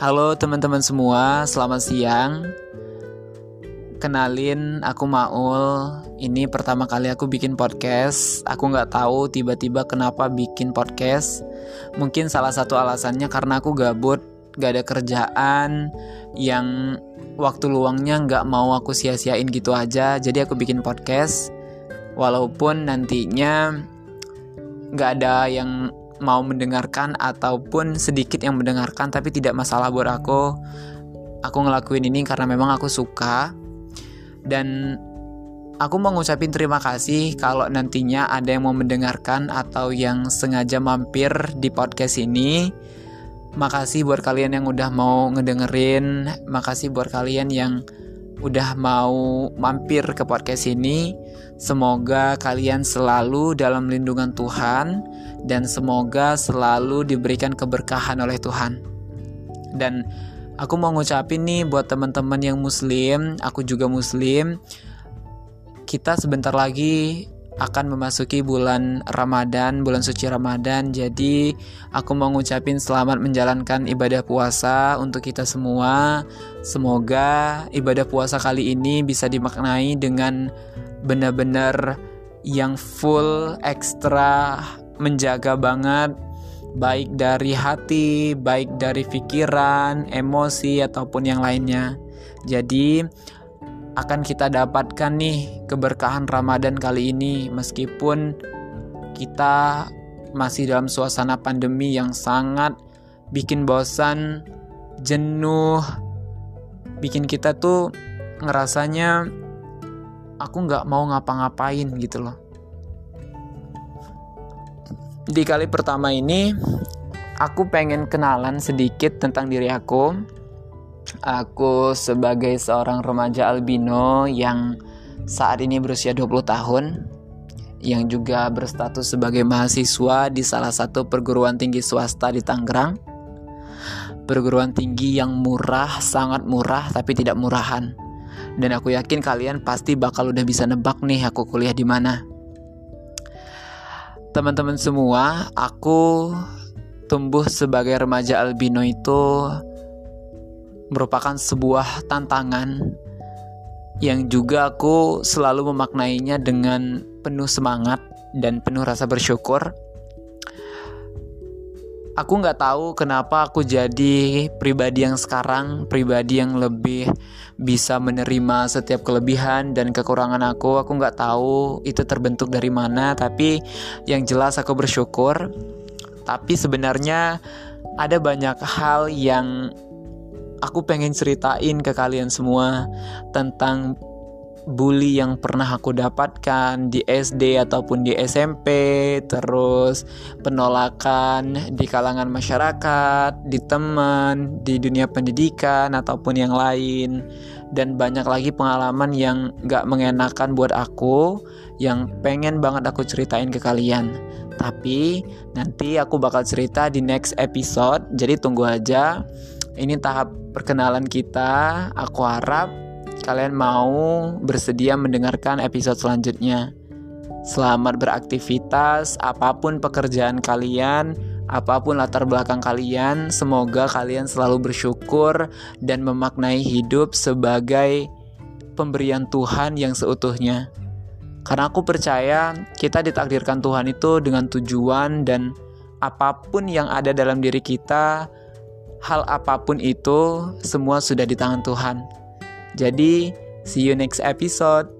Halo teman-teman semua, selamat siang. Kenalin, aku Maul. Ini pertama kali aku bikin podcast. Aku nggak tahu tiba-tiba kenapa bikin podcast. Mungkin salah satu alasannya karena aku gabut, gak ada kerjaan yang waktu luangnya nggak mau aku sia-siain gitu aja. Jadi aku bikin podcast. Walaupun nantinya nggak ada yang mau mendengarkan ataupun sedikit yang mendengarkan tapi tidak masalah buat aku aku ngelakuin ini karena memang aku suka. Dan aku mau ngucapin terima kasih kalau nantinya ada yang mau mendengarkan atau yang sengaja mampir di podcast ini. Makasih buat kalian yang udah mau ngedengerin makasih buat kalian yang udah mau mampir ke podcast ini. Semoga kalian selalu dalam lindungan Tuhan dan semoga selalu diberikan keberkahan oleh Tuhan. Dan aku mau ngucapin nih buat teman-teman yang muslim, aku juga muslim. Kita sebentar lagi akan memasuki bulan Ramadan, bulan suci Ramadan. Jadi, aku mau ngucapin selamat menjalankan ibadah puasa untuk kita semua. Semoga ibadah puasa kali ini bisa dimaknai dengan benar-benar yang full ekstra menjaga banget baik dari hati, baik dari pikiran, emosi ataupun yang lainnya. Jadi, akan kita dapatkan nih keberkahan Ramadan kali ini meskipun kita masih dalam suasana pandemi yang sangat bikin bosan, jenuh, bikin kita tuh ngerasanya aku nggak mau ngapa-ngapain gitu loh. Di kali pertama ini aku pengen kenalan sedikit tentang diri aku Aku sebagai seorang remaja albino yang saat ini berusia 20 tahun yang juga berstatus sebagai mahasiswa di salah satu perguruan tinggi swasta di Tangerang. Perguruan tinggi yang murah, sangat murah tapi tidak murahan. Dan aku yakin kalian pasti bakal udah bisa nebak nih aku kuliah di mana. Teman-teman semua, aku tumbuh sebagai remaja albino itu merupakan sebuah tantangan yang juga aku selalu memaknainya dengan penuh semangat dan penuh rasa bersyukur. Aku nggak tahu kenapa aku jadi pribadi yang sekarang, pribadi yang lebih bisa menerima setiap kelebihan dan kekurangan aku. Aku nggak tahu itu terbentuk dari mana, tapi yang jelas aku bersyukur. Tapi sebenarnya ada banyak hal yang aku pengen ceritain ke kalian semua tentang bully yang pernah aku dapatkan di SD ataupun di SMP, terus penolakan di kalangan masyarakat, di teman, di dunia pendidikan ataupun yang lain, dan banyak lagi pengalaman yang gak mengenakan buat aku, yang pengen banget aku ceritain ke kalian. Tapi nanti aku bakal cerita di next episode, jadi tunggu aja. Ini tahap perkenalan kita. Aku harap kalian mau bersedia mendengarkan episode selanjutnya. Selamat beraktivitas, apa pun pekerjaan kalian, apa pun latar belakang kalian, semoga kalian selalu bersyukur dan memaknai hidup sebagai pemberian Tuhan yang seutuhnya. Karena aku percaya kita ditakdirkan Tuhan itu dengan tujuan dan apa pun yang ada dalam diri kita hal apa pun itu semua sudah di tangan Tuhan. Jadi, see you next episode.